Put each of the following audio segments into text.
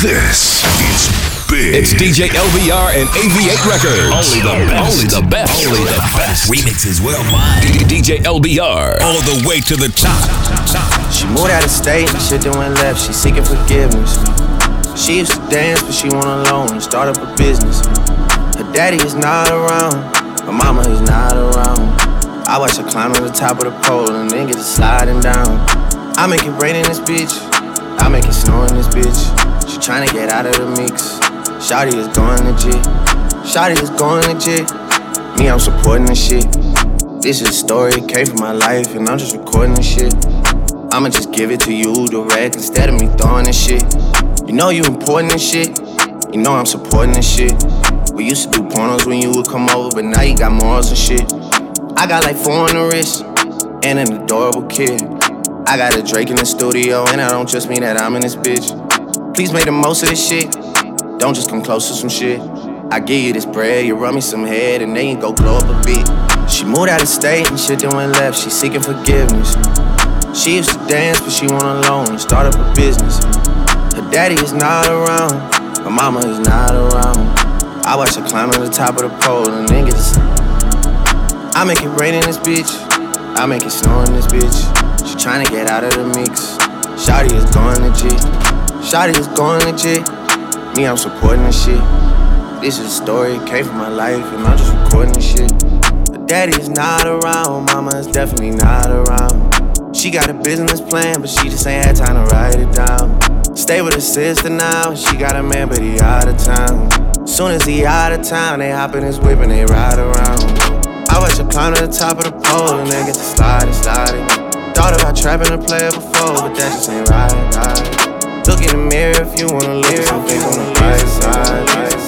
This is big. It's DJ LBR and AV8 Records. Only the best. Only the best. Only the best. Remixes worldwide. D- DJ LBR. All the way to the top. She moved out of state, and shit done went left, she seeking forgiveness. She used to dance, but she went alone and start up a business. Her daddy is not around, her mama is not around. I watch her climb to the top of the pole and then get to sliding down. I make it rain in this bitch, I make it snow in this bitch. She tryna get out of the mix. Shotty is going legit, Shotty is going legit. Me, I'm supporting this shit. This is a story, came from my life, and I'm just recording this shit. I'ma just give it to you direct instead of me throwing this shit. You know you important and shit. You know I'm supporting this shit. We used to do pornos when you would come over, but now you got morals and shit. I got like four on the wrist and an adorable kid. I got a Drake in the studio, and I don't just mean that I'm in this bitch. Please make the most of this shit. Don't just come close to some shit. I give you this bread, you run me some head, and then you go glow up a bit. She moved out of state and shit then went left. She seeking forgiveness. She used to dance, but she went alone and start up a business. Her daddy is not around, her mama is not around. I watch her climb to the top of the pole and to I make it rain in this bitch, I make it snow in this bitch. She tryna get out of the mix. Shotty is going legit, Shotty is going legit. Me, I'm supporting this shit. This is a story, it came from my life, and I'm just recording this shit. Her daddy is not around, mama's definitely not around. She got a business plan, but she just ain't had time to write it down. Stay with her sister now, she got a man, but he out of town. Soon as he out of town, they hop in his whip and they ride around. I watch her climb to the top of the pole and then get to sliding, sliding. Thought about trapping a player before, but that just ain't right, right. Look in the mirror if you wanna at some things on the right side.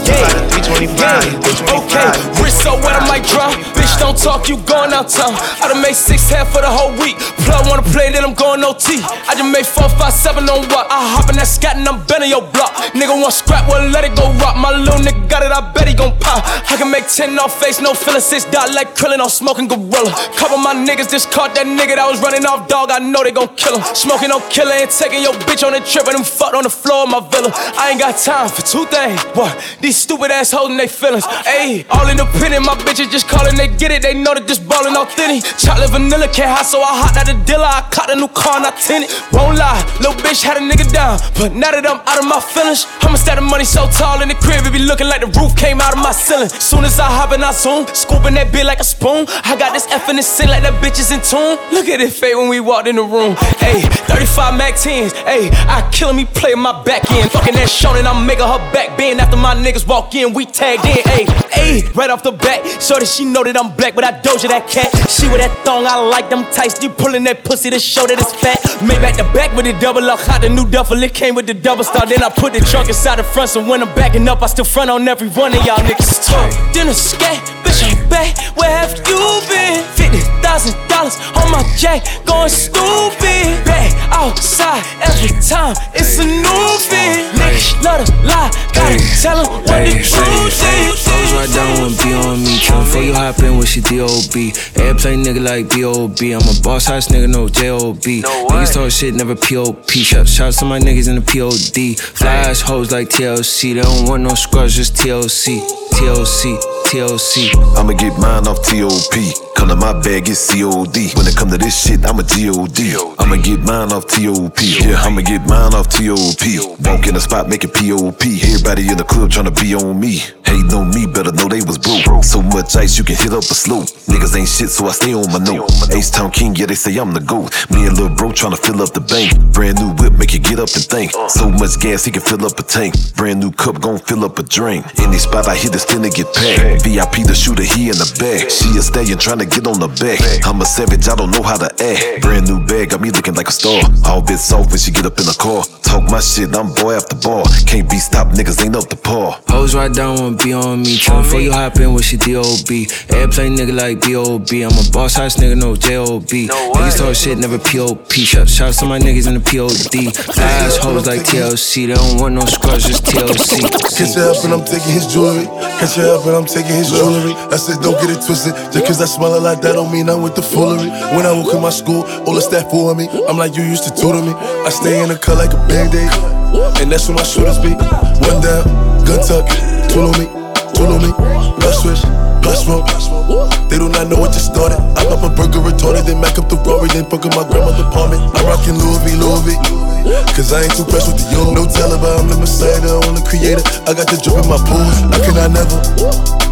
You got a 325, 325. Okay, wrist so wet I might drop. Don't talk, you going out town. I done made six half for the whole week. Plug wanna play, then I'm going OT. I just made four, five, seven on what? I hop in that scat and I'm bending your block. Nigga want scrap, well let it go rock. My little nigga got it, I bet he gon' pop. I can make ten off face, no feeling, six dot like krillin' on smoking gorilla. Couple my niggas just caught that nigga that was running off dog. I know they gon' kill him. Smoking on killer and taking your bitch on a trip and them fucked on the floor of my villa. I ain't got time for two things. What? These stupid ass holding they feelings. Ayy, all independent, my bitches just calling, they get it. They know that this ballin' authentic. Chocolate vanilla can't hide, so I hot out the dealer. I caught a new car and I tint it. Won't lie, little bitch had a nigga down. But now that I'm out of my feelings, I'ma stack the money so tall in the crib, it be looking like the roof came out of my ceiling. Soon as I hop in, I zoom, scooping that bit like a spoon. I got this F in the sin like that bitch is in tune. Look at it fade when we walked in the room. Ayy, 35 Mac 10s. Ayy, I killing me playing my back end. Fuckin' that short and I'm making her back bend after my niggas walk in. We tagged in. Ayy, ayy, right off the bat, so that she know that I'm black, but I doja that cat. She with that thong, I like them tights. You pulling that pussy to show that it's fat. Made back the back with the double up, hot the new duffel. It came with the double star. Then I put the trunk inside the front, so when I'm backing up, I still front on every one of y'all niggas. Talk, then a scat, bitch, I'm back. Where have you been? Fifty thousand dollars on my jack, going stupid. Back outside every time, it's a new fit. Niggas love to lie, gotta tell 'em what the truth is. Goes right down when be on me. Tryna before you hop in with she D.O.B. Airplane nigga like B.O.B. I'm a boss house nigga, no J.O.B. Niggas talk shit, never P.O.P. Shout, shout to my niggas in the P.O.D. Fly ass hoes like TLC. They don't want no scrubs, just TLC. TLC. TLC. I'ma get mine off TOP. Come to my bag, it's COD. When it come to this shit, I'm a GOD. I'ma get mine off TOP. Yeah, I'ma get mine off TOP. Walk in the spot, make it POP. Everybody in the club tryna be on me. Hating on me, better know they was broke. So much ice, you can hit up a slope. Niggas ain't shit, so I stay on my note. Ace Town King, yeah, they say I'm the GOAT. Me and Lil Bro tryna fill up the bank. Brand new whip, make you get up and think. So much gas, he can fill up a tank. Brand new cup, gon' fill up a drink. Any spot I hit, it's finna get packed. VIP the shooter, he in the back. She a stallion tryna get on the back. I'm a savage, I don't know how to act. Brand new bag, got me looking like a star. All bit soft when she get up in the car. Talk my shit, I'm boy after bar. Can't be stopped, niggas ain't up to par. Hoes right down when be on me. Tryna before you hop in with she D.O.B. Airplane nigga like B.O.B. I'm a boss house nigga, no J.O.B. Niggas talk shit, never P.O.P. Shout, shout to my niggas in the P.O.D. Fly ass hoes like TLC. They don't want no scrubs, just TLC. Catch her up and I'm taking his jewelry. Catch her up and I'm taking his jewelry. I said, don't get it twisted. Just cause I smell her like that don't mean I'm with the foolery. When I walk in my school, all the staff for me. I'm like, you used to tutor me. I stay in the cut like a band-aid. And that's where my shooters be. One down, gun tuck, tool on me, tool on me. Blood switch, blood smoke. They do not know what just started. I pop a burger retorted, then back up the Rory, then fuck up my grandmother's apartment. I'm rocking Louis V, Louis V. Cause I ain't too pressed with the yo. No Taliban, I'm the messiah, the only creator. I got the drip in my pools. I cannot never.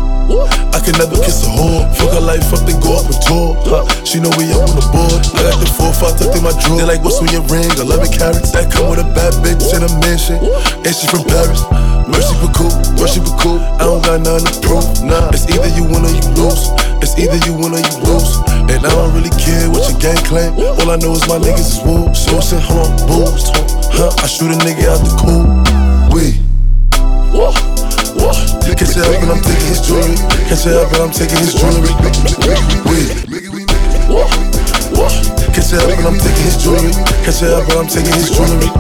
I can never kiss a whore. Fuck her life up, then go up and tour. Huh. She know we up on the board. I got the four, five tucked in my drawer. They like, what's on your ring? 11 carats. That come with a bad bitch in a mansion. And she from Paris. Mercy for cool, mercy for cool. I don't got nothing to prove. Nah, it's either you win or you lose. It's either you win or you lose. And I don't really care what your gang claim. All I know is my niggas is woo. Sauce and home, booze. Huh, I shoot a nigga out the cool. We. Catch it up and I'm taking his jewelry. Catch it up and I'm taking his jewelry. We. Catch it up and I'm taking his jewelry. Catch it up and I'm taking his jewelry.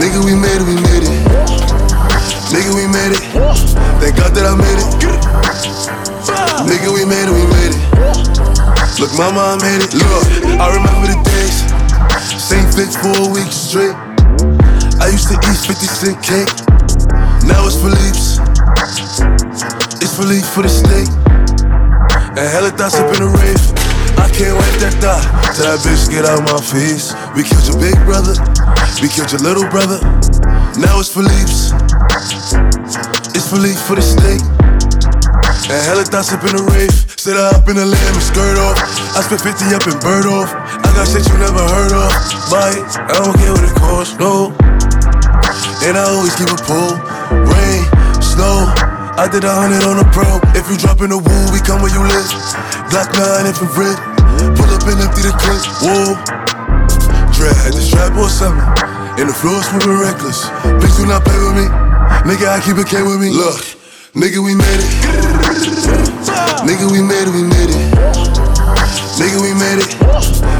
Nigga, we made it, we made it. Nigga, we made it. Thank God that I made it. Nigga, we made it, we made it. Look, mama, I made it. Look, I remember the days. Same fix for a week straight. I used to eat 50 cent cake. Now it's Philippe's. It's Philippe for the steak. And hella thoughts up in the rave. I can't wait that thought till that bitch get out my face. We killed your big brother. We killed your little brother. Now it's Philippe's. It's Philippe for the steak. And hella thoughts up in the rave. Sit up in the lamb and skirt off. I spent 50 up in bird off. I got shit you never heard of. It, I don't care what it costs, no. And I always keep a pull. Rain, snow. I did a hundred on a pro. If you drop in the woo, we come where you live. Glock 9 infrared. Pull up and empty the clip. Whoa. Dread had the strap or something. And the floor moving reckless. Please do not play with me. Nigga, I keep it K with me. Look, nigga, we made it. Nigga, we made it, we made it. Nigga, we made it.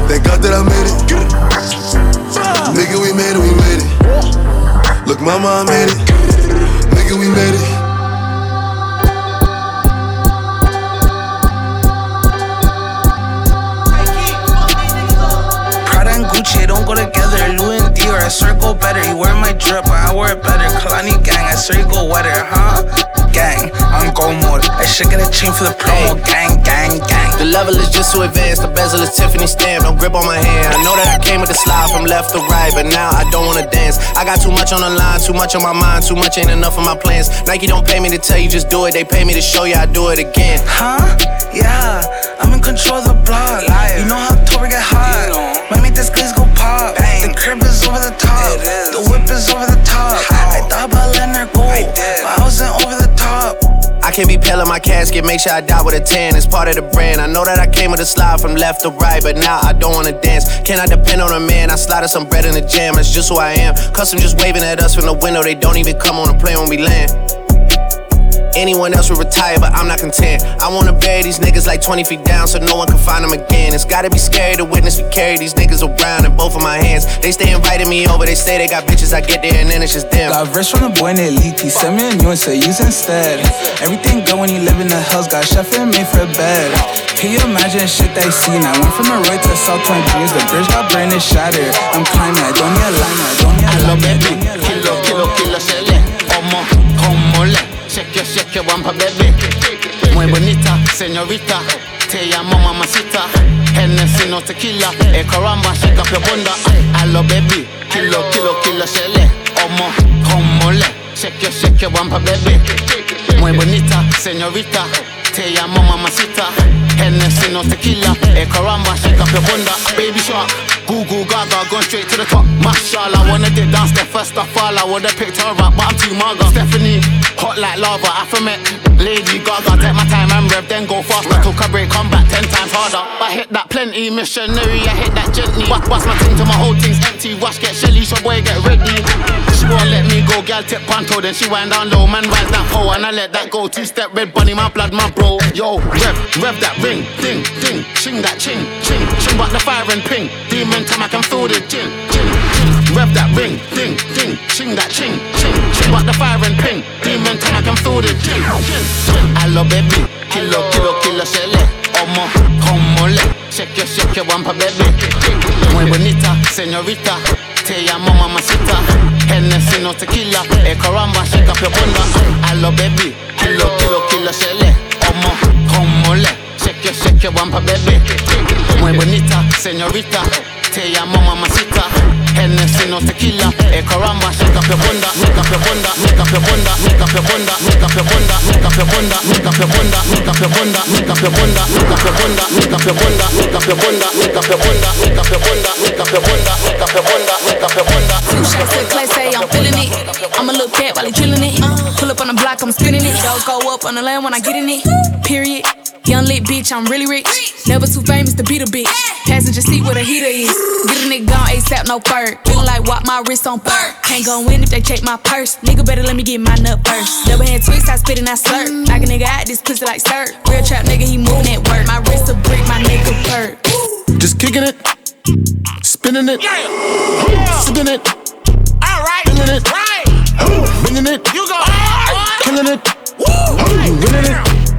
Thank God that I made it. Nigga, we made it, we made it. Look, mama, I made it. Nigga, we made it. I circle better. You wear my drip, but I wear it better. Kalani gang, I swear you go wetter, huh? Gang, I'm go mode. I should get a chain for the promo. Gang, gang, gang. The level is just so advanced. The bezel is Tiffany stamp. No grip on my hand. I know that I came with the slide from left to right, but now I don't wanna dance. I got too much on the line, too much on my mind, too much ain't enough of my plans. Nike don't pay me to tell you just do it. They pay me to show you I do it again. Huh? Yeah, I'm in control of the block. You know how October get hot. Might make this glaze go pop. The crib is over the top. The whip is over the top. I thought about letting her go, but I wasn't over the top. I can't be pale in my casket, make sure I die with a tan. It's part of the brand. I know that I came with a slide from left to right, but now I don't wanna dance. Can I depend on a man? I slide some bread in the jam, that's just who I am. Custom just waving at us from the window, they don't even come on the plane when we land. Anyone else would retire, but I'm not content. I wanna bury these niggas like 20 feet down so no one can find them again. It's gotta be scary to witness me carry these niggas around in both of my hands. They stay inviting me over, they say they got bitches, I get there and then it's just them. Got rich from the boy named Leaky. Send me a new and say use instead. Everything good when you live in the hills. Got chef and made for a bed. Can you imagine shit they seen? I went from a road to South Point Dreams. The bridge got brain is shattered. I'm climbing, I don't need a line, I don't need a Hello line. baby, kilo kilo kilo shake shake your bumper baby, muy bonita señorita, te llamo mamacita, Hennessy no tequila, eh caramba shake up your bunda, hello baby, kilo kilo kilo sele, como como le, shake your shake your bumper baby, muy bonita señorita, te llamo mamacita, Hennessy no tequila, eh caramba shake up your bunda, baby shark. Google Gaga, going straight to the top. Mashallah, wanna dip down, step first of all. I would've picked her up, but I'm too maga. Stephanie, hot like lava, Afromet. Lady Gaga, take my time and rev, then go faster. Took a break, come back ten times harder. I hit that plenty, missionary, I hit that gently. Bust, my thing till my whole thing's empty. Wash, get Shelly, your boy, get ready. She won't let go gal tip panto, then she wind down low, man rise down oh, and I let that go. Two step red bunny, my blood, my bro. Yo, rev, rev that ring, ding, ding, ching that ching, ching, ching, but the fire and ping. Demon time I can feel the gin, gin, gin. Rev that ring, ding, ding, ching that ching, ching, ching, but the fire and ping. Demon time I can feel the gin, gin, gin. Hello, baby, kilo, kilo, kilo, shele, como, como leche que sé que guampa, bebé. Muy bonita, señorita, te llamo mamacita. Hennessy no tequila, el caramba, shake up your bunda. I baby, kilo, kilo, kilo, shele. Como, como leche que sé que guampa, bebé. Muy bonita, señorita, te llamo mamacita. Hennessy no tequila Eh caramba, shake up your bunda Make up your bunda, make up your bunda Make up your bunda, make up your bunda Make up your bunda, make up your bunda Make up your bunda, make up your bunda Make up your bunda, make up your bunda Make up your bunda, make up your bunda Make up your bunda, make up your bunda Make up your bunda, make up your bunda Two shots to the clay, say I'm feeling it I'ma look cat while he killing it Pull up on the block, I'm spinning it Don't go up on the land when I get in it Period Young lit bitch, I'm really rich. Never too famous to beat a bitch. Passenger seat where the heater is. Get a nigga gone ASAP, no fur. Feeling like walk my wrist on fur. Can't go in if they check my purse. Nigga better let me get my nut first. Double hand twist, I spit and I slurp. Knock a nigga out, this pussy like stir. Real trap nigga, he moving at work. My wrist a brick, my nigga perk. Just kicking it, spinning it, Yeah. sipping it, alright, feeling it, right, bringing it, you go, alright, killing it, winning it.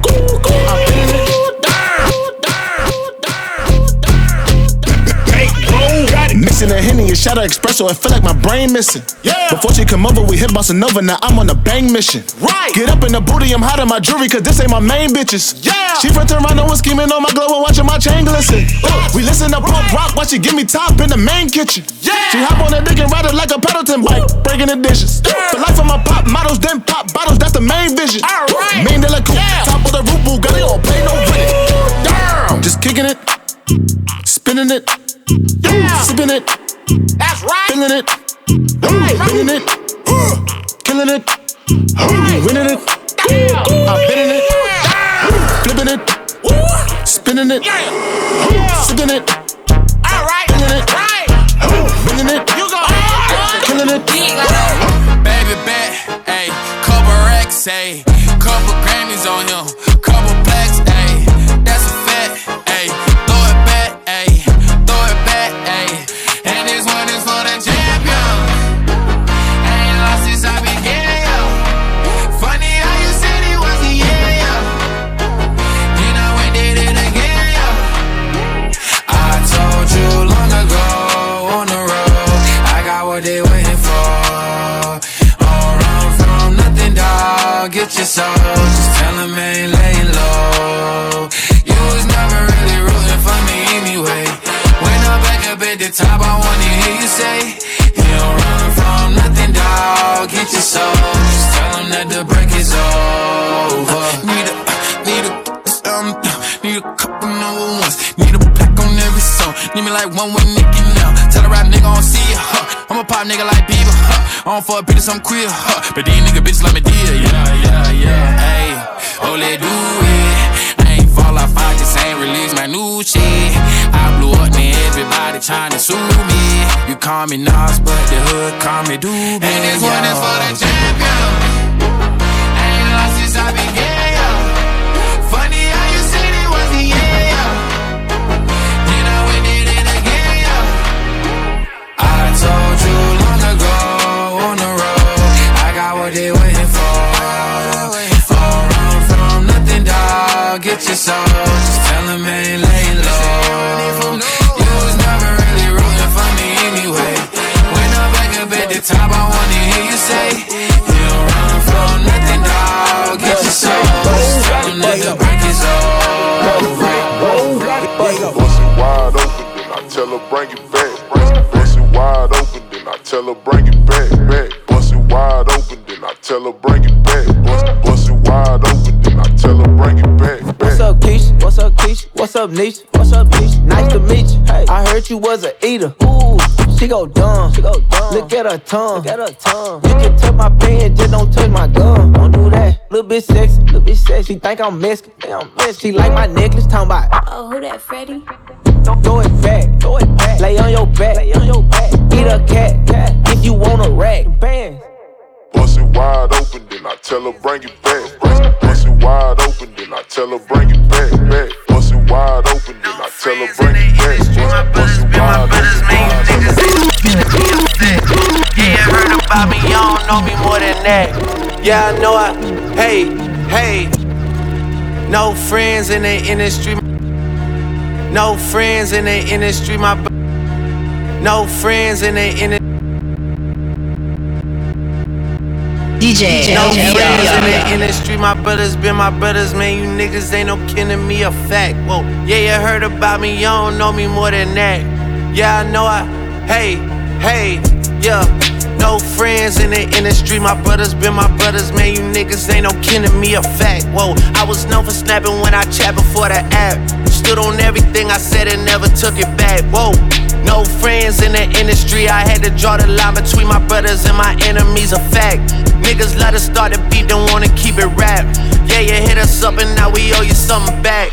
Mixing a henny and shot of espresso, I feel like my brain missing. Yeah. Before she come over, we hit bossa nova. Now I'm on a bang mission. Right. Get up in the booty, I'm hiding my jewelry, cause this ain't my main bitches. Yeah. She from Toronto and scheming on my glow and watching my chain glisten. Uh, we listen to punk rock while she give me top in the main kitchen. Yeah. She hop on that dick and ride it like a Peloton bike, breaking the dishes. The life of my pop models, then pop bottles, that's the main vision. Alright. Main de la coupe, Yeah. top of the roof, Bugatti, don't pay no rent. Damn. Just kicking it, spinning it, Yeah. Sipping it, That's right. feeling it, Right. bringing it, killing it, Right. winning it, Damn. I'm hitting it, Damn. flipping it, spinning it, Yeah. sipping it, Alright. Feeling it. Right. bringing it, You go. Alright. killing it. Baby bet, ayy, couple racks, ayy, your soul, just tell them ain't laying low. You was never really rooting for me anyway. When I'm back up at the top, I wanna hear you say, You don't run from nothing, dog. Get your soul, just tell them that the break is over. Need a, need a, um, need a couple number ones. Need a plaque on every song. Need me like one with Nicky now. Tell a rap nigga I don't see ya. Huh. A pop nigga like Bieber. Huh. I don't fuck I'm queer. Huh. But these nigga bitches like me dear. Yeah, yeah, yeah. Hey, oh, let do it. I ain't fall off, I just ain't release my new shit. I blew up, man, everybody tryna sue me. You call me Nas, but the hood call me Doobie. And this one is for the champion. Ain't lost since I began, bring it back. Bust it wide open, then I tell her bring it back. Back. Bust it wide open, then I tell her bring it back. Bust, bust it wide open, then I tell her bring it back. What's up, Keisha? What's up, Keisha? What's up, Nisha? What's up, Nisha? Nice to meet you. Hey, I heard you was a eater. Ooh, she go dumb. She go dumb. Look at her tongue. Look at her tongue. You can touch my pen, just don't touch my gum. Don't do that. Little bit sexy, little bit sexy. She think I'm Mexican. Think I'm Mexican. She like my necklace, talking about. Oh, who that, Freddie? Throw it back, throw it back. Lay on your back, lay on your back. Eat a cat, cat. If you want a rack, bands. then I tell her bring it back. Bust it wide open, then I tell her bring it back, back. Bust it wide open, then I tell her bring it back. Bust it wide open. Yeah, you heard about me, you don't know me more than that. Yeah, I know I, hey, hey. No friends in the industry. No friends in the industry, my bro- No friends in the industry. DJ No friends in the industry, my brothers been my brothers, man. You niggas ain't no to me, a fact. Whoa, yeah, you heard about me, you don't know me more than that. Yeah, I know I, hey, hey, yeah. No friends in the industry, my brothers been my brothers, man. You niggas ain't no kin to me, a fact. Whoa, I was known for snapping when I chat before the app. Stood on everything I said and never took it back. Whoa, no friends in the industry. I had to draw the line between my brothers and my enemies, a fact. Niggas let us start the beat, don't wanna keep it rap. Yeah, you hit us up and now we owe you something back.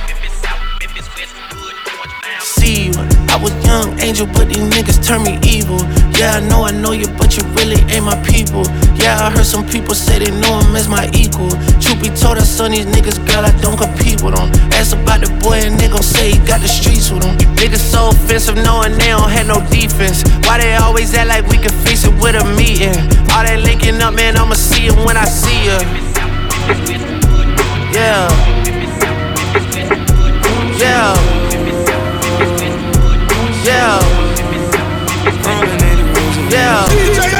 See you, was young angel, but these niggas turn me evil. Yeah, I know I know you, but you really ain't my people. Yeah, I heard some people say they know him as my equal. Truth be told, I son these niggas, girl, I don't compete with them. Ask about the boy and they gon' say he got the streets with him. Niggas so offensive, knowing they don't have no defense. Why they always act like we can fix it with a meeting? All that linking up, man, I'ma see him when I see ya. Yeah. Yeah. Yeah. Yeah.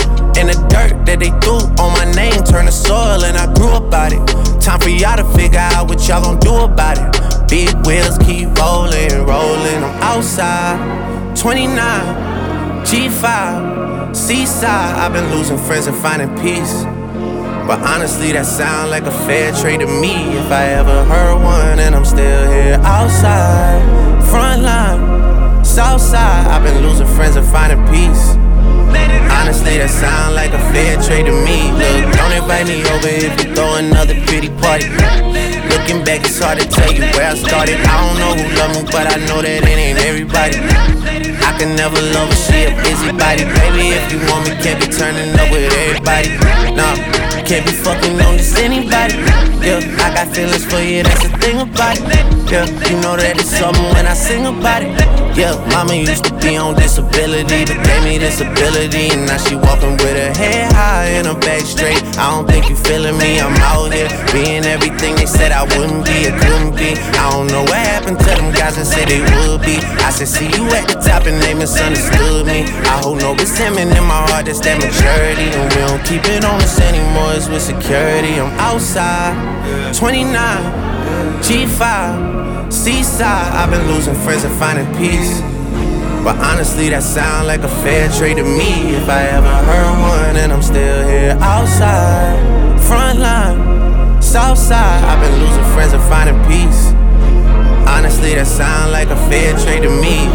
And the dirt that they threw on my name turned to soil, and I grew up out it. Time for y'all to figure out what y'all gon' do about it. Big wheels keep rolling, rolling. I'm outside, 29, G5, Seaside. I've been losing friends and finding peace. But honestly, that sound like a fair trade to me. If I ever heard one, and I'm still here outside, front line, south side. I've been losing friends and finding peace. Invite me over if you throw another pretty party. Looking back, it's hard to tell you where I started. I don't know who love me, but I know that it ain't everybody. I can never love her, she a busybody. Baby, if you want me, can't be turning up with everybody. Nah, can't be fucking on just anybody. Yeah, I got feelings for you, that's the thing about it. Yeah, you know that it's something when I sing about it. Yeah, mama used to be on disability, but gave me this ability. And now she walking with her head high and her back straight. I don't think you feeling me, I'm out here being everything they said I wouldn't be, it couldn't be. I don't know what happened to them guys that said they would be. I said, see you at the top and they misunderstood me. I hold no resentment in my heart, that's that maturity. And we don't keep it on us anymore, with security. I'm outside, 29, G5, Seaside. I've been losing friends and finding peace. But honestly, that sound like a fair trade to me. If I ever heard one, and I'm still here outside, front line, south side. I've been losing friends and finding peace. Honestly, that sound like a fair trade to me.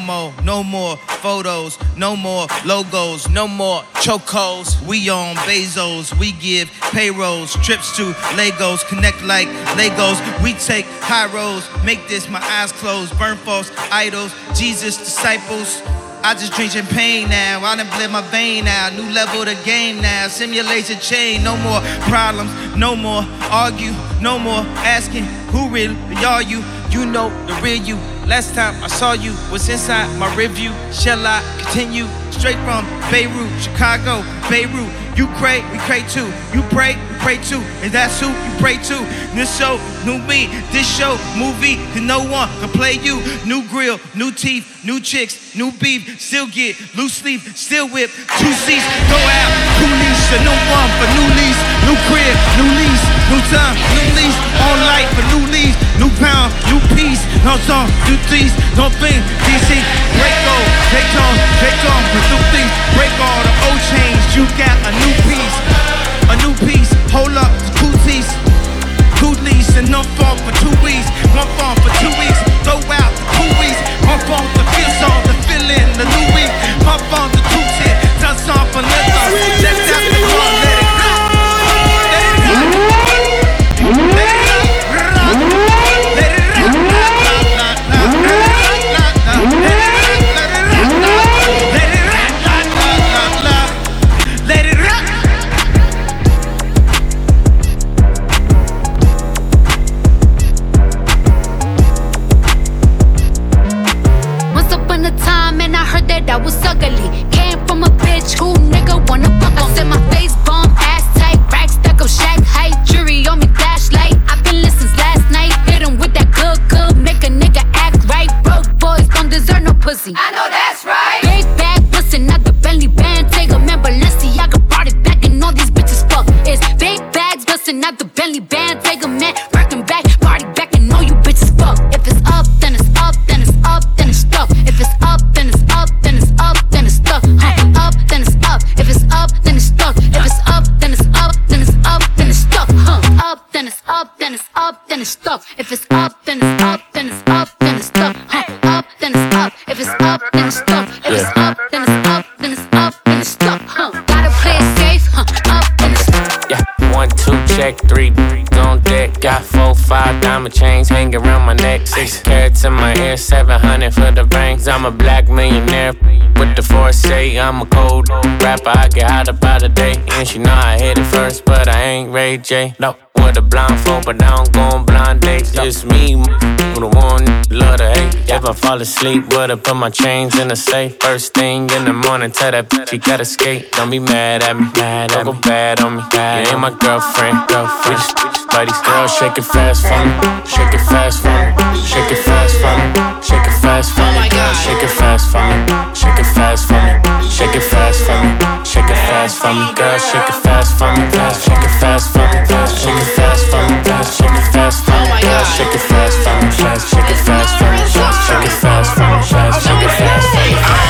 Promo, no more photos, no more logos, no more chocos. We on Bezos, we give payrolls, trips to Legos, connect like Legos. We take high roads, make this my eyes closed, burn false idols, Jesus disciples. I just drink champagne now. I done bled my vein now. New level the game now. Simulation chain. No more problems. No more argue. No more asking who really are you. You know the real you. Last time I saw you was inside my review. Shall I continue straight from Beirut, Chicago, Beirut? You pray, we pray too. You pray, pray to, And that's who you pray to. New show, new me. This show, movie, cause no one can play you. New grill, new teeth, new chicks, new beef. Still get loose sleeve, still whip. Two seats, go out. New lease, a new one for new lease. New crib, new lease, new time, new lease. On life for new lease. New pound, new piece. No song, new things, no thing. DC, break all, take on, take on. With new things, break all the old chains. You got a new piece, a new piece. Hold up. Two lease and no fall for two weeks. One fall for two weeks. Go out two weeks. One fall diamond chains hanging around my neck. Six carats in my ear, seven hundred for the rings. I'm a black millionaire with the foresight. I'm a cold rapper, I get hot about a day. And she know I hit it first, but I ain't Ray J. No, with a blindfold, but I don't go on blind dates. Just me, the one love to hate. If I fall asleep, would I put my chains in the safe? First thing in the morning, tell that bitch she gotta skate. Don't be mad at me, mad don't go bad on me. You ain't my girlfriend, girlfriend. We just, buddies, shake it fast for me, shake it fast for me, shake it fast for me, shake it fast for me, shake it fast for me, shake it fast for me, shake it fast for me, shake it fast for me, girl, shake it fast for me, fast, shake it fast for me, fast, shake it fast for me, fast, shake it fast for me, girl, shake it fast for me, fast, shake it fast for me, fast, shake it fast for me, fast, shake it fast for me.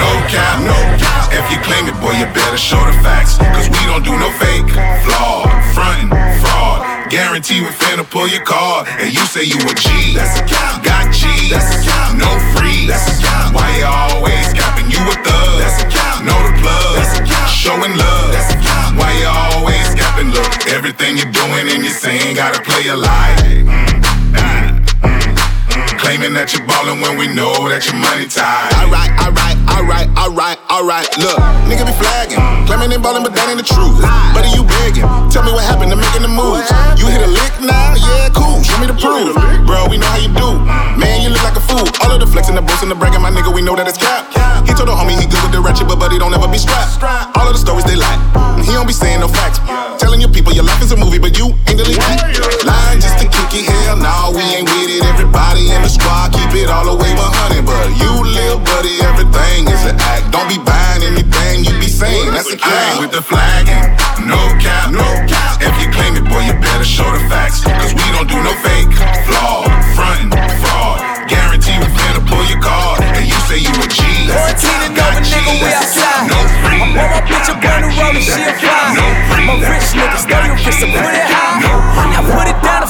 No cap, no cap. If you claim it, boy, you better show the facts. Cause we don't do no fake, flawed, frontin', fraud. Guarantee we finna pull your card. And you say you a G. That's a cap. Got G. That's a cap. No free. That's a cap. Why you always capping? You a thug. That's a cap. Know the plug. That's a cap. Showing love. That's a cap. Why you always capping? Look, everything you're doing and you're saying gotta play a lie. Mm, mm. Claiming that you're ballin' when we know that your money tied. Alright, alright, alright, alright, alright. Look, nigga be flagging, claiming they ballin', but that ain't the truth. Buddy, you begging, tell me what happened to making the moves. You hit a lick now, yeah, cool. Show me the proof, bro. We know how you do. Man, you look like a fool. All of the flexing, the boasting, the bragging, my nigga, we know that it's cap. He told the homie he good with the ratchet, but buddy don't ever be strapped. All of the stories they lie, he don't be saying no facts. Telling your people your life is a movie, but you ain't really act. Lying just to kick it, hell no, we ain't with saying. That's a I cap. ain't with the flagging, no cap, no cap. If you claim it, boy, you better show the facts. Cause we don't do no fake, flawed, frontin', fraud. Guarantee we finna pull your card. And you say you a G. Quarantine Got G. nigga, we outside. No free. I want my bitch up on the road and she a fly. No free. My rich nigga, stay your wrist and put it high. I put it down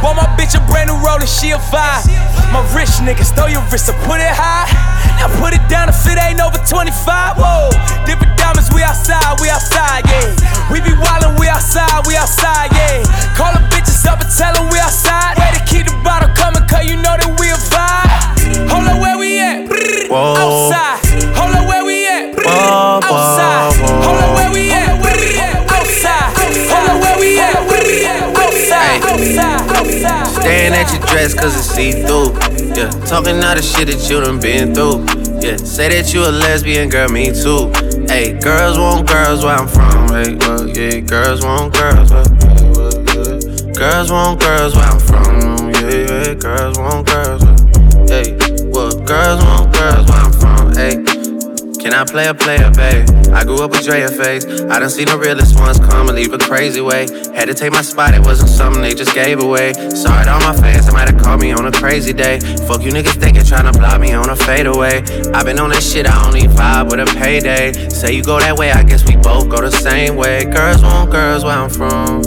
bought my bitch a brand new roller, she a five. My rich niggas, throw your wrist up, put it high. Now put it down if it ain't over 25. Whoa, different diamonds, we outside, we outside, yeah. We be wildin', we outside, we outside, yeah. Call the bitches up and tell them we outside. Way to keep the bottle coming, cause you know that we a vibe. Dress cause it's see through. Yeah, talking all the shit that you done been through. Yeah, say that you a lesbian, girl, me too. Hey, girls want girls where I'm from. Hey, well, yeah, girls want girls. Where, hey, well, yeah. Girls want girls where I'm from. Yeah, yeah, girls want girls. Can I play a player, babe? I grew up with Drea face. I done seen the realest ones come and leave a crazy way. Had to take my spot, it wasn't something they just gave away. Sorry to all my fans, they might have called me on a crazy day. Fuck you niggas thinking tryna block me on a fadeaway. i been on that shit, I only vibe with a payday. Say you go that way, I guess we both go the same way. Girls want girls where I'm from.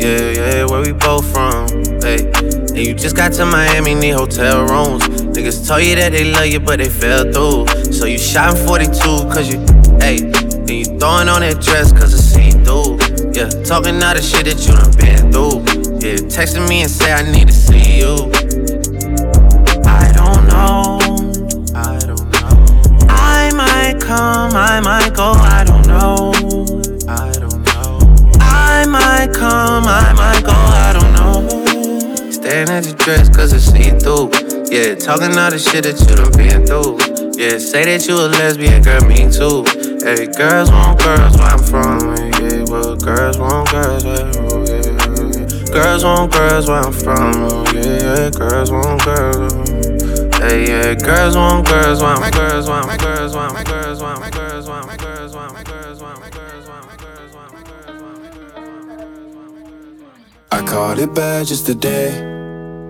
Yeah, yeah, where we both from. Hey, and you just got to Miami, need hotel rooms. Niggas told you that they love you, but they fell through. So you shot 42, cause you, hey, and you throwing on that dress, cause it's see through. Yeah, talking all the shit that you done been through. Yeah, texting me and say I need to see you. I don't know. I don't know. I might come, I might go, I don't know. I don't know. I might come, I might go, I don't know. Staring at your dress cause it's see through. Yeah, talking all the shit that you done been through. Yeah, say that you a lesbian, girl, me too. Hey, girls want girls where I'm from. Yeah, well, girls want girls where oh, yeah, yeah. Girls want girls where I'm from. Oh, yeah, yeah, girls want girls. Hey, yeah, girls want girls where I'm girls where I'm girls where I'm girls where I'm girls where I'm girls where I'm girls where I'm girls where I'm girls where I caught it bad just today.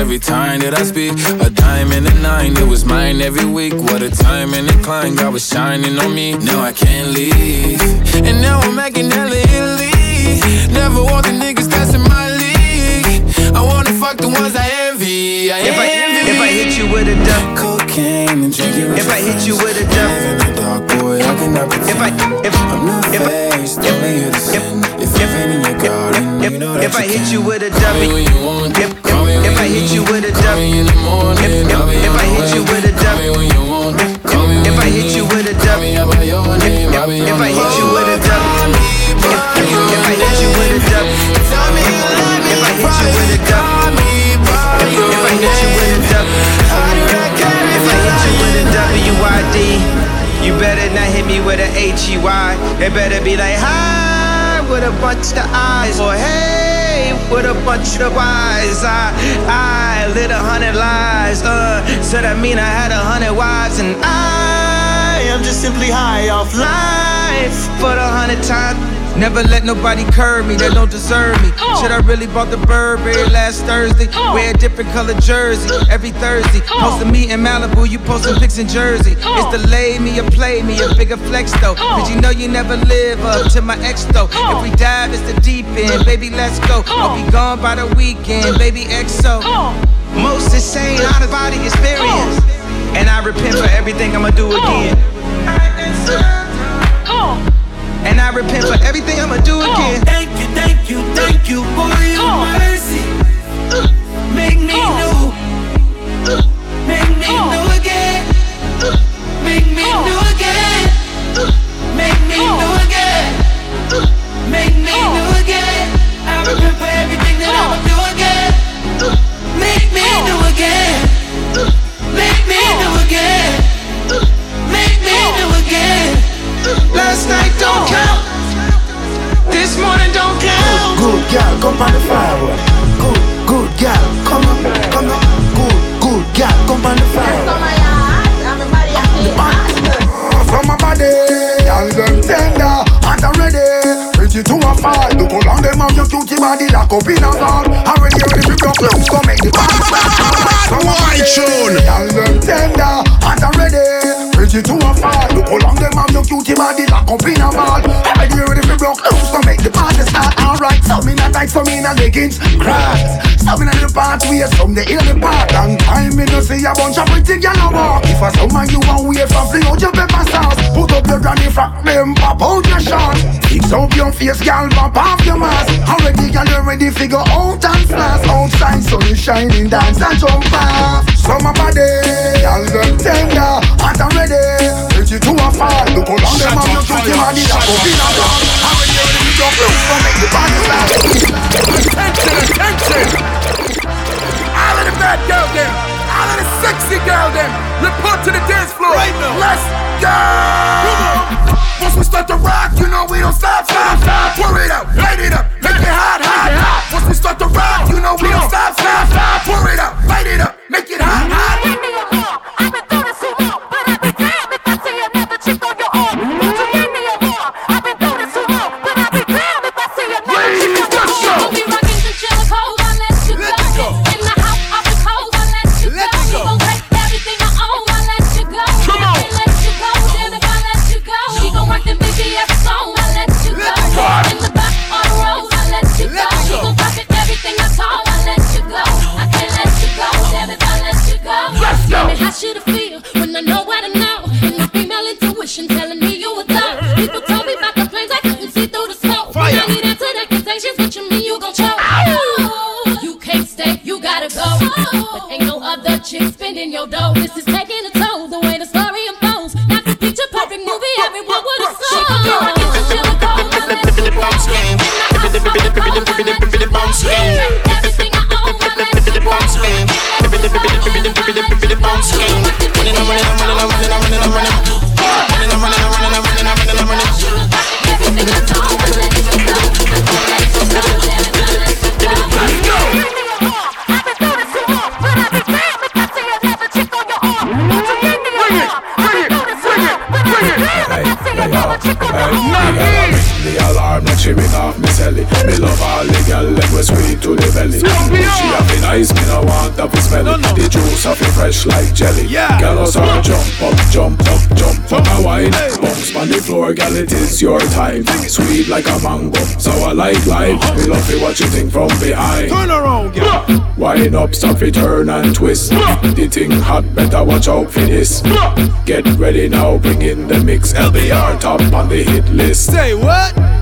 every time that I speak. A dime and a nine, it was mine every week. What a time and a climb, God was shining on me. Now I can't leave. And now I'm making hella Italy. Never want the niggas that's in my league. I wanna fuck the ones I envy. I If I if I hit you with a duck, Cocaine and drinking with if I hit you with a duck, Live in the dark, boy, I cannot pretend. if I if I'm not if faced, only here to sin. If in your garden, if you if I hit you with a W, when you want. if I hit you with a dub, in the morning, if, if, if I hit you with a dub, if I hit you with a dub, if I hit you with a dub, if I hit you with a dub, if I hit you with a dub, if I hit you with a dub, if I hit you with a W-I-D, you better not hit me with a H-E-Y. It better be like, hi, with a bunch of eyes, or hey with a bunch of eyes. I I lit a hundred lies. Uh, so that mean I had a hundred wives and I am just simply high off life. But a hundred times Never let nobody curb me they don't deserve me. Oh. Shit, I really bought the Burberry last Thursday. Oh. Wear a different color jersey every Thursday. Oh. Posting me in Malibu, you posting pics in Jersey. It's the lay me or play me, a bigger flex though. Cause you know you never live up to my ex though. If we dive, it's the deep end, baby, let's go. I'll be gone by the weekend, baby, XO. Most insane out of body experience. And I repent for everything I'ma do again. And I repent for everything I'ma do again. Thank you, thank you, thank you for your mercy. Make me new. Make me new again. Make me new again. Make me new again. Make me new again. I repent again. Last night don't count. This morning don't count. Good girl, come on the firewood. Good, good girl, come on, come on. Good, good girl, come on the firewood. From my body, y'all them tender and I'm ready. Pretty to a fall. Look how long them have your cutie body lock up in a ball. Already ready to block loose, so make the body start. From my body, y'all them tender and I'm ready. Pretty to a fall. Look how long them have your cutie body lock up in a ball. Already ready to block loose, so make the party start. Alright, some in a tight, some in a leggings, cracks. Some in the part way, some they in the park. Long time me no see a bunch of pretty gyal a walk. If a some you want wait from fling out your pepper sauce, put up your granny frock, them up your face, gyal, pop off your mask. Already gyal you ready figure out and flash. Outside sun is shining, dance and jump off. Summer body, gyal them tender, hot and ready. Pretty to a fall. Look how long them have you your cutie body that go in a block. Already ready to jump loose, so make the body start. Attention, attention! All of the bad girl them, all of the sexy girl them, report to the dance floor. Right now. Let's go! Once we start to rock, you know we don't stop, stop, stop. Pour it up, light it up, make it hot, hot, hot. Once we start to rock, you know we don't stop, stop, stop. Pour it up, light it up, make it hot, hot. Spending juice of it fresh like jelly. Gal us all jump up, jump up, jump up. A wine Bounce on the floor, gal it is your time. Sweet like a mango, so I like life. Uh-huh. Me love it what you think from behind. Turn around, gal. Wind up, stop it, turn and twist. Uh. The thing hot, better watch out for this. Uh. Get ready now, bring in the mix. LBR top on the hit list. Say what?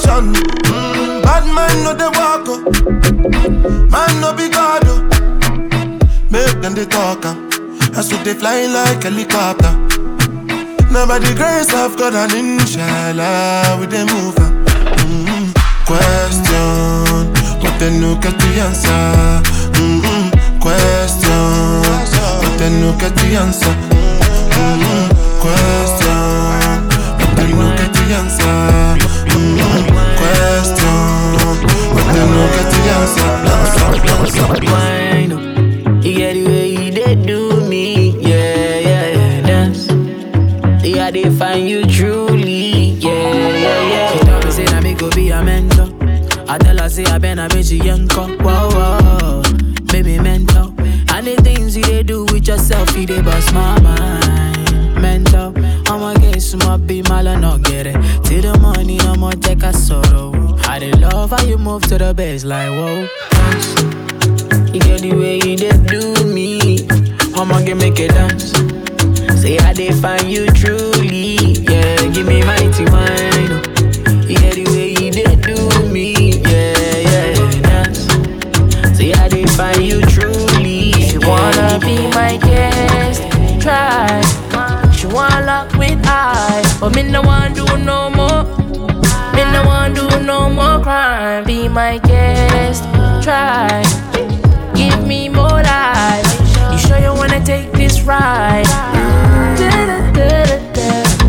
Passion. Mm, bad man no they walk up. Man no be they talk. am. I swear they fly like helicopter. Now by the grace of God and inshallah, we they move. am. Mm-hmm. Question, but they no get the answer. Mm-hmm. Question, but they no get the answer. Mm-hmm. Question, but they no get the answer. Question, but they no get the answer. Wine up. You get the way you do me. Yeah, yeah, yeah. Dance. Yeah, they find you truly. Yeah, yeah, yeah. She tell me say that me go be a mentor. I tell her say I been a bitch yanko. Whoa, whoa. Baby mentor. And the things you they do with yourself, you they bust my mind. Mentor. Up be and not get it. Till the money, I'ma take a sorrow. I they love how you move to the bass like whoa. Dance. You get the way you did do me. I'ma get make it dance. Say I did find you truly. Yeah, give me mighty wine. You get the way you did do me. Yeah, yeah, dance. Say I did find you truly. She wanna be my guest, try. Wanna lock with I, but me no want do no more. Me no want do no more crime. Be my guest, try. Give me more life. You sure you wanna take this ride?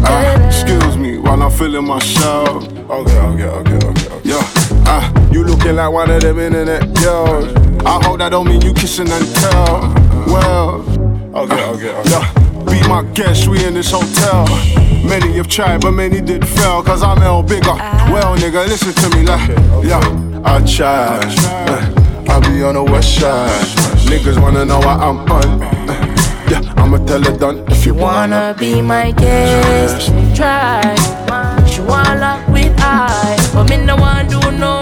Ah, excuse me while I'm feeling my show. Okay, okay, okay, okay. okay. Yeah, ah, you looking like one of them internet girls. I hope that don't mean you kissing and tell. Well, okay, okay, okay. Yeah, be my guest, we in this hotel. Many have tried, but many did fail, cause I'm L bigger. Well, nigga, listen to me, like, yeah, I tried. Uh, I be on the west side. Niggas wanna know why I'm on. Uh, yeah, I'ma tell her done if you wanna. Be my guest, try. She wanna with I, but me no want do no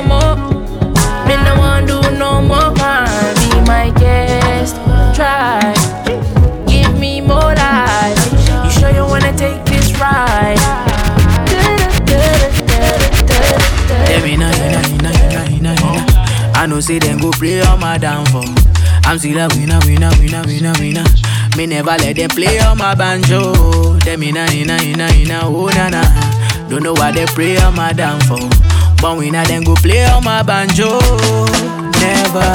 inna. I know say them go play on my downfall. I'm still a winner, winner, winner, winner, winner. Me never let them play on my banjo. Them inna, inna, inna, inna, oh na na. Don't know why they play on my downfall. But winner them go play on my banjo. Never.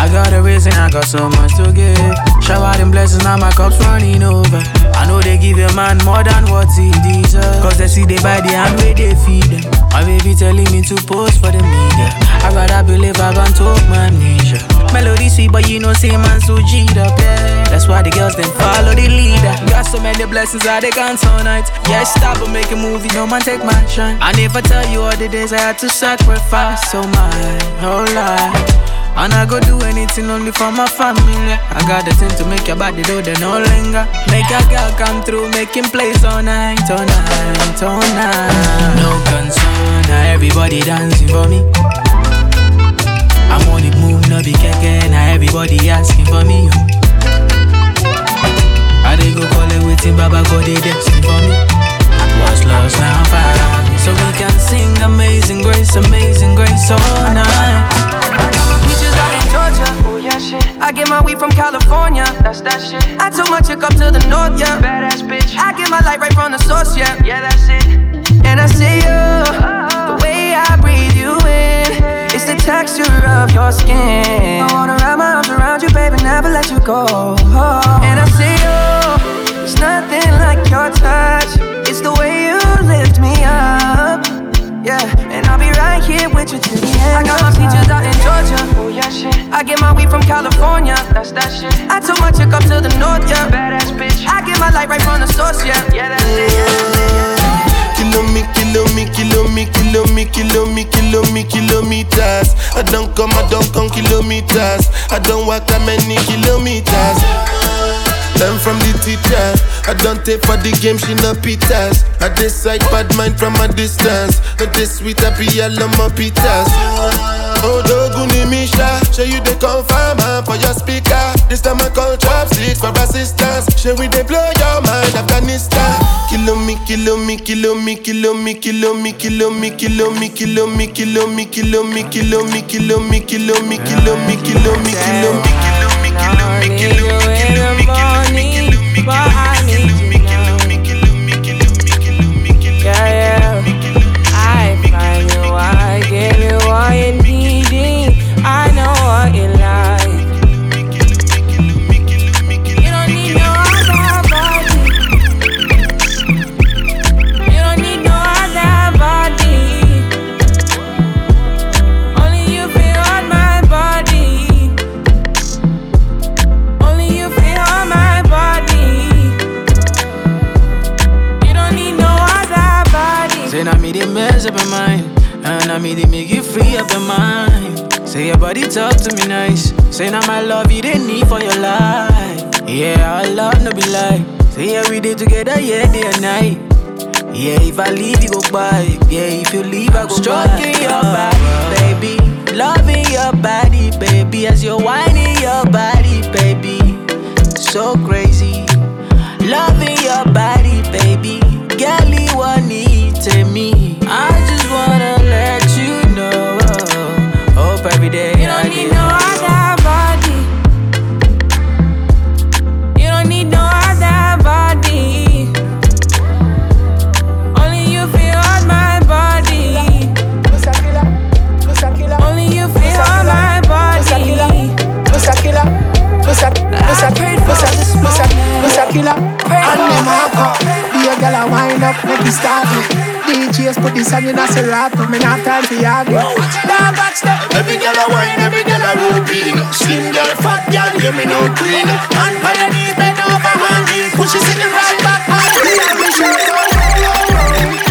I got a reason, I got so much to give. Shower them blessings, now my cup's running over. I know they give a man more than what he deserves. Cause they see they buy the hand where they feed them. My baby telling me to post for the media. I rather believe I've been told my amnesia. Melody sweet, but you know, say man so G'd up, yeah. That's why the girls then follow the leader. Got so many blessings I they can't all night. Yeah, stop and make a movie, no man take my shine. I never tell you all the days I had to sacrifice so my whole life. And I go do anything only for my family. I got the thing to make your body do the no linger. Make a girl come through, making plays all night, all night, all night. No concern, now everybody dancing for me. I'm on the move, no be keke, now everybody asking for me. I they go call it waiting, Baba God they dancing for me. What's lost now found, so we can sing Amazing Grace, Amazing Grace all night. Beaches out in Georgia. Oh yeah, shit. I get my weed from California. That's that shit. I took my chick up to the north, yeah. Badass bitch. I get my light right from the source, yeah. Yeah, that's it. And I see you, the way I breathe you in. It's the texture of your skin. I wanna wrap my arms around you, baby, never let you go. And I see you, it's nothing like your touch. It's the way you up. Yeah, and I'll be right here with you till the end. I got my peaches out in Georgia. Oh yeah, shit. I get my weed from California. That's that shit. I took my chick up to the north, yeah. Badass bitch. I get my light right from the source, yeah. Yeah, that's it. Yeah, that's it. Kilo me, kilo me, kilo me, kilo me, kilo me, kilo me, kilometers. I don't come, I don't come kilometers. I don't walk that many kilometers. Learn from the teacher. I don't take for the game, she no pitas. I decide bad mind from a distance. But this sweet, I be all on my pitas. Oh, Doguni Misha, show you the confirm for your speaker. This time I call chopsticks for assistance. Show we they blow your mind, Afghanistan. Kilo me, kilo me, kilo me, kilo me, kilo me, kilo me, kilo me, kilo me, kilo me, kilo me, kilo me, kilo me, kilo me, kilo me, kilo me, kilo me, kilo me, kilo me, I need you in the morning, but I up your mind. And now me they make you free up your mind. Say your body talk to me nice. Say now my love you they need for your life. Yeah, our love no be lie. Say yeah we day together, yeah, day and night. Yeah, if I leave you go by. Yeah, if you leave I go Stroking your body, baby. Loving your body, baby. As you're whining your body, baby. So crazy. Loving your body, baby. Girl, you want me. I killer. And them a. Be a girl a wind up, make it start it. DJs put this on in a Serato. Me not time for argue. Now watch that. Every girl a wine, every girl a routine. Slim girl, fat girl, give me no green. And by your knees, bend over knee. Push it in the right back, let me show you.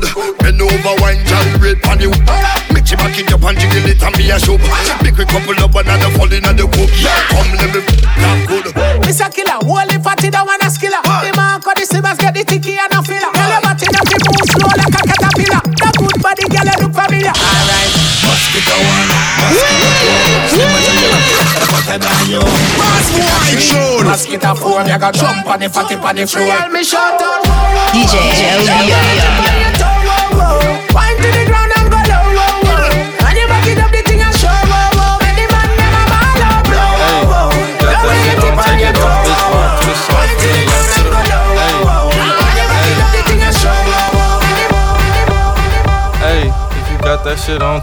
Good. Bend over, wine, gyrate on you. Make you back it up and jiggle it and be a show. Make we couple up another fall in the coop. Come let me that good. It's a killer, holy fatty down and a skiller. The man cut the slippers, get the ticky and a filler. Tell your body up, it move slow like a caterpillar. The good body, girl, look familiar. Alright. Mosquito one, Mosquito Mosquito four, me I got jump on the fatty on the floor. me shut down. DJ Wind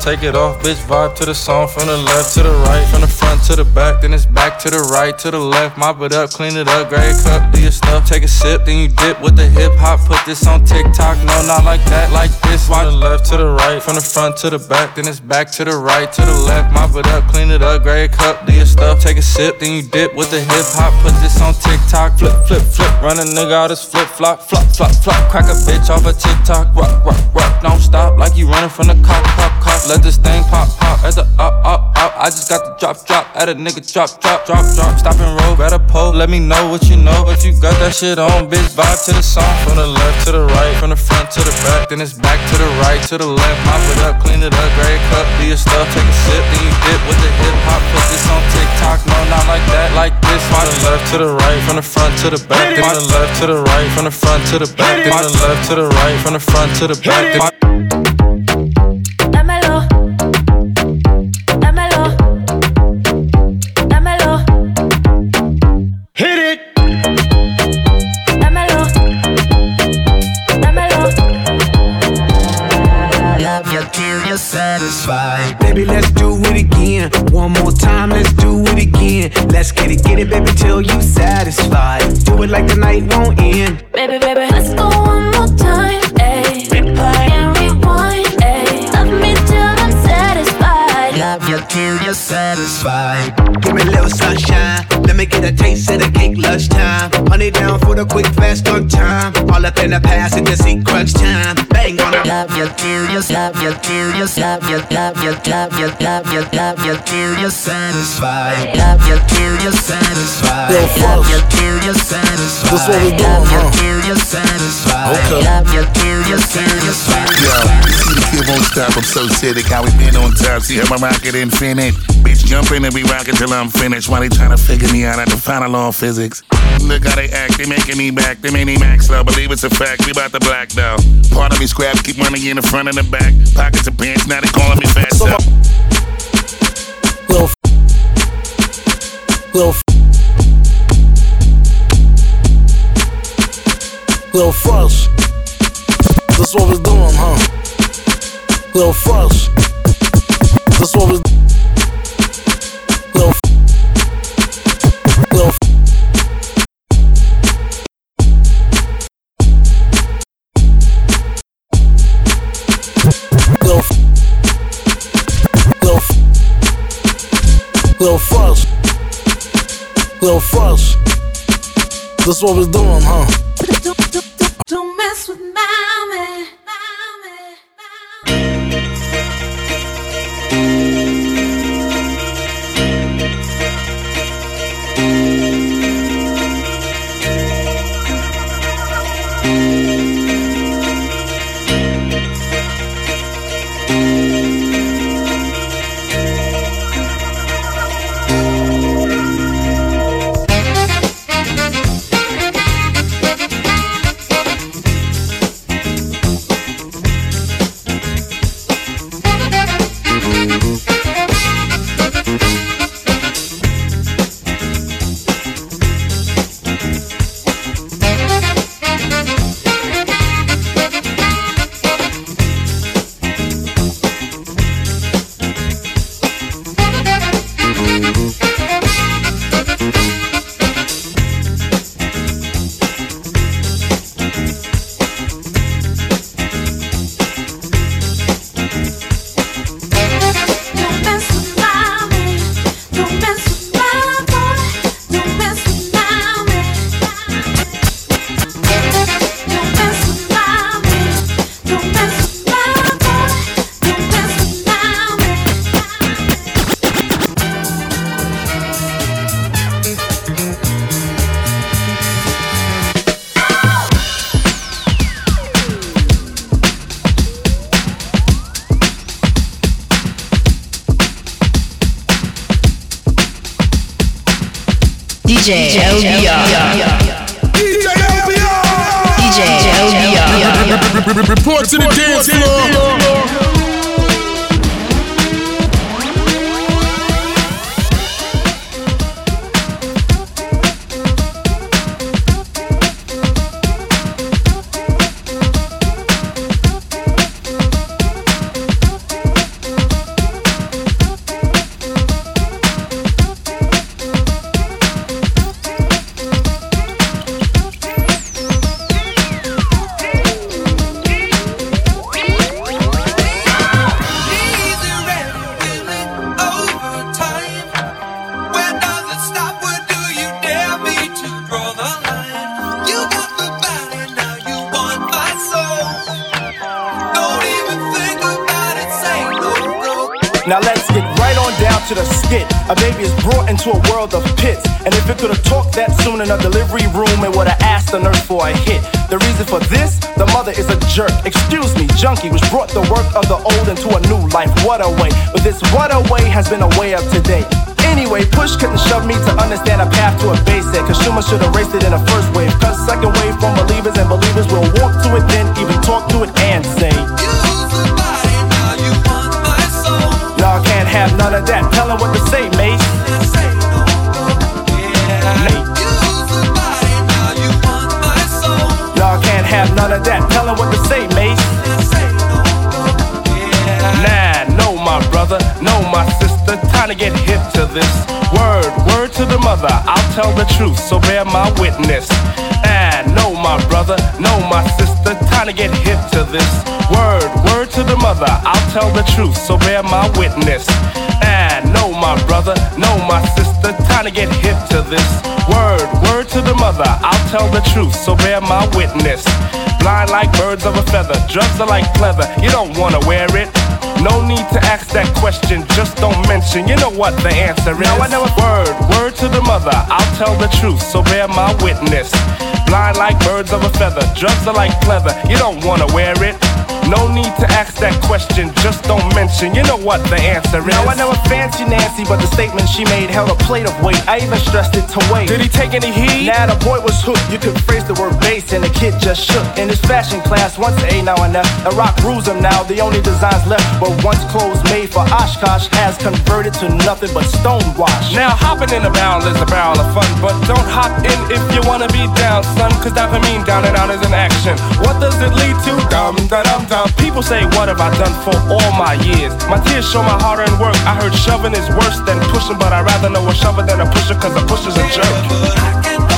take it off. Bitch, vibe to the song from the left to the right, from the front to the back, then it's back to the right to the left. Mop it up, clean it up, grab cup, do your stuff. Take a sip, then you dip with the hip hop. Put this on TikTok, no, not like that, like this. From the left to the right, from the front to the back, then it's back to the right to the left. Mop it up, clean it up, grab cup, do your stuff. Take a sip, then you dip with the hip hop. Put this on TikTok, flip, flip, flip. Run a nigga out his flip flop, flop, flop, flop. Crack a bitch off a TikTok, rock, rock, rock. Don't stop like you running from the cop, cop, cop. Let this thing pop, pop at the up, up, up. I just got the drop, drop at a nigga drop, drop, drop, drop. Stop and roll, grab a pole. Let me know what you know, but you got that shit on, bitch. Vibe to the song from the left to the right, from the front to the back, then it's back to the right to the left. Mop it up, clean it up, grab cup, do your stuff, take a sip, then you dip with the hip hop. Put this on TikTok, no, not like that, like this. From the left to the right, from the front to the back, then the left to the right, from the front to the back, then the left to the right, from the front to the back. then- One more time, let's do it again. Let's get it, get it, baby, till you satisfied. Do it like the night won't end. Baby, baby, let's go one more time. Ayy. Replay and rewind. Ayy. Love me till I'm satisfied. Love you till you're satisfied. Give me a little sunshine. Let me get a taste of the cake lunchtime. Honey down for the quick, fast on time. All up in the past, it just see crunch time. Bang on it. Love you till you love you till you love you love you love you love you love you till you're satisfied. Love you till you're satisfied. Love folks. you till you're satisfied. This what we doing, Love you huh? till you're satisfied. Okay. Love you till you're satisfied. Yo, you see the kid won't stop. I'm so sick. How we been on top? See how my rocket in infinite. Bitch, jump in and be rockin' till I'm finished. While they tryna figure me out at the final law of physics. Look how they act, they making me back. They made me max up, believe it's a fact. We bout to black though. Part of me scrap, keep money in the front and the back. Pockets of pants, now they calling me fat. So, Little, little, little fresh. That's what we're doing, huh? Little fresh. That's what we're. Little fresh. Little fresh. That's what we're doing, huh? Don't don't, don't mess with mommy. Don't LBR. Report to the dance floor. Into a world of pits. And if it could've talked that soon in a delivery room, it would've asked the nurse for a hit. The reason for this, the mother is a jerk. Excuse me, junkie, which brought the work of the old into a new life. What a way. But this what a way has been a way of today. Anyway, push couldn't shove me to understand a path to a basic. Consumers should have raced it in the first wave. Cause second wave from believers and believers will walk to it, then even talk to it and say. Y'all can't have none of that. Tell what to say, mate. Have none of that. Tell 'em what to say, mate. Nah, no, my brother, no, my sister. Time to get hip to this. Word, word to the mother. I'll tell the truth, so bear my witness. Nah, no, my brother, no, my sister. Time to get hip to this. Word, word to the mother. I'll tell the truth, so bear my witness. My brother, no, my sister. Time to get hip to this. Word, word to the mother. I'll tell the truth, so bear my witness. Blind like birds of a feather, drugs are like pleather. You don't wanna wear it. No need to ask that question, just don't mention. You know what the answer is. Now I know a word, word to the mother. I'll tell the truth, so bear my witness. Blind like birds of a feather, drugs are like pleather. You don't wanna wear it. No need to ask that question, just don't mention. You know what the answer is. Now I never fancy Nancy, but the statement she made held a plate of weight. I even stressed it to wait. Did he take any heat? Nah, the boy was hooked. You could phrase the word base, and the kid just shook. In his fashion class, once A now and F. The rock rules him now. The only designs left were once clothes made for Oshkosh has converted to nothing but stonewash. Now hopping in a barrel is a barrel of fun, but don't hop in if you wanna be down, son. Cause that mean down and out is an action. What does it lead to? Dum da dum dum. People say, What have I done for all my years? My tears show my hard earned work. I heard shoving is worse than pushing, but I'd rather know a shover than a pusher, cause a pusher's a jerk.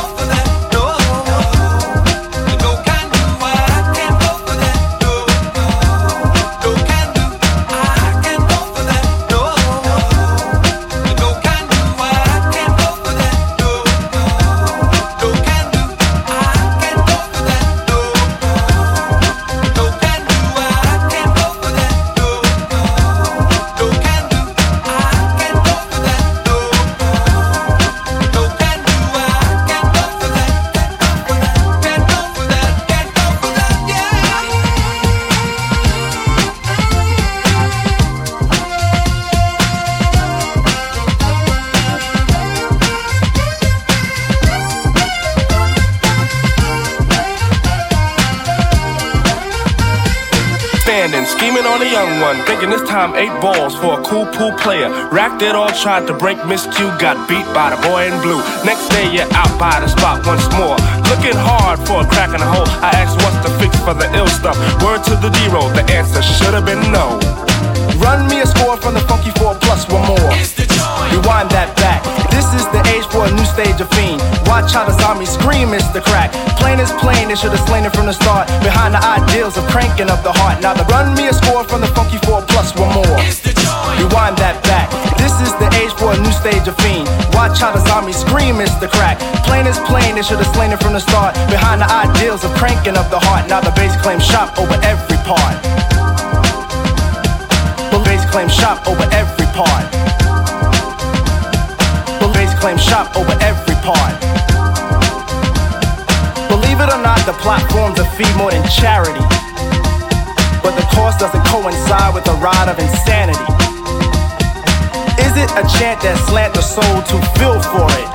Young one, thinking this time eight balls for a cool pool player. Racked it all, tried to break, missed you, got beat by the boy in blue. Next day you're out by the spot once more, looking hard for a crack in the hole. I asked what's the fix for the ill stuff. Word to the D roll, the answer should have been no. Run me a score from the Funky 4 plus one more. Rewind that. This is the age for a new stage of fiend. Watch how the zombies scream, it's the crack. Plain is plain, they should have slain it from the start. Behind the ideals of cranking up the heart. Now the run me a score from the Funky 4 plus one more. Rewind that back. This is the age for a new stage of fiend. Watch how the zombies scream, it's the crack. Plain is plain, they should have slain it from the start. Behind the ideals of cranking up the heart. Now the bass claim shop over every part. The bass claim shop over every part. Claim shop over every part. Believe it or not, the platform's a fee more than charity. But the cost doesn't coincide with the ride of insanity. Is it a chant that slant the soul to feel for it?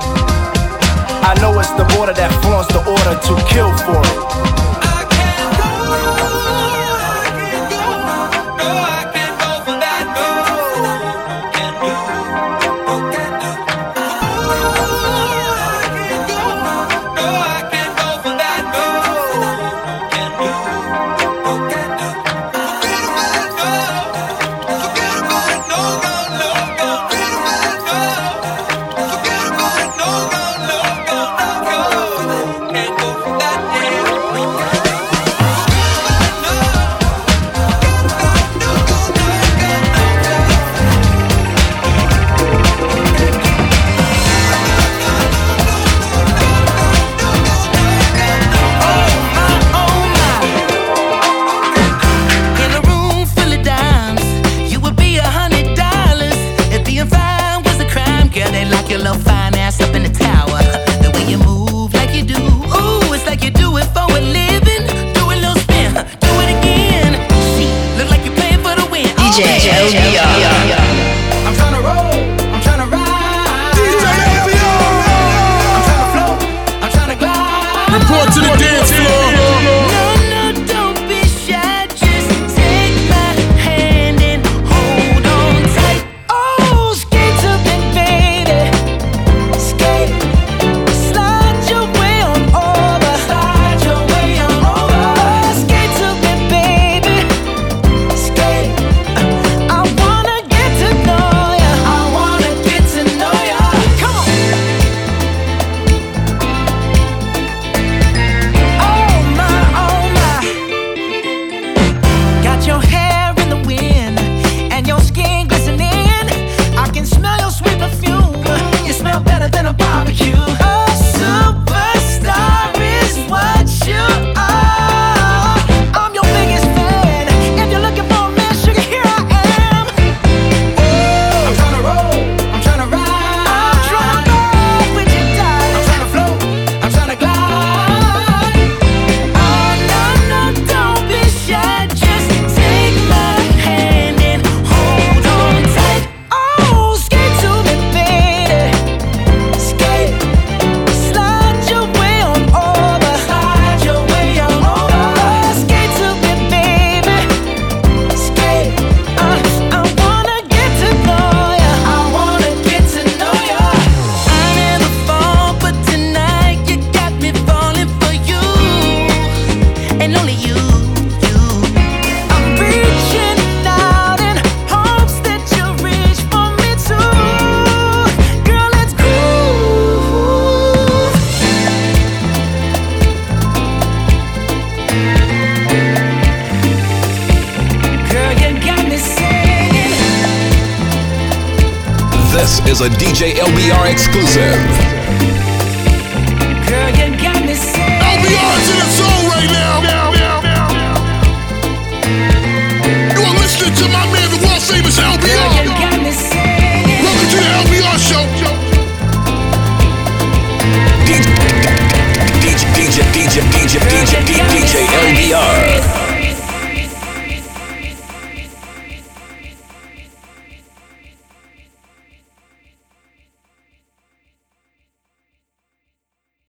I know it's the border that flaunts the order to kill for it.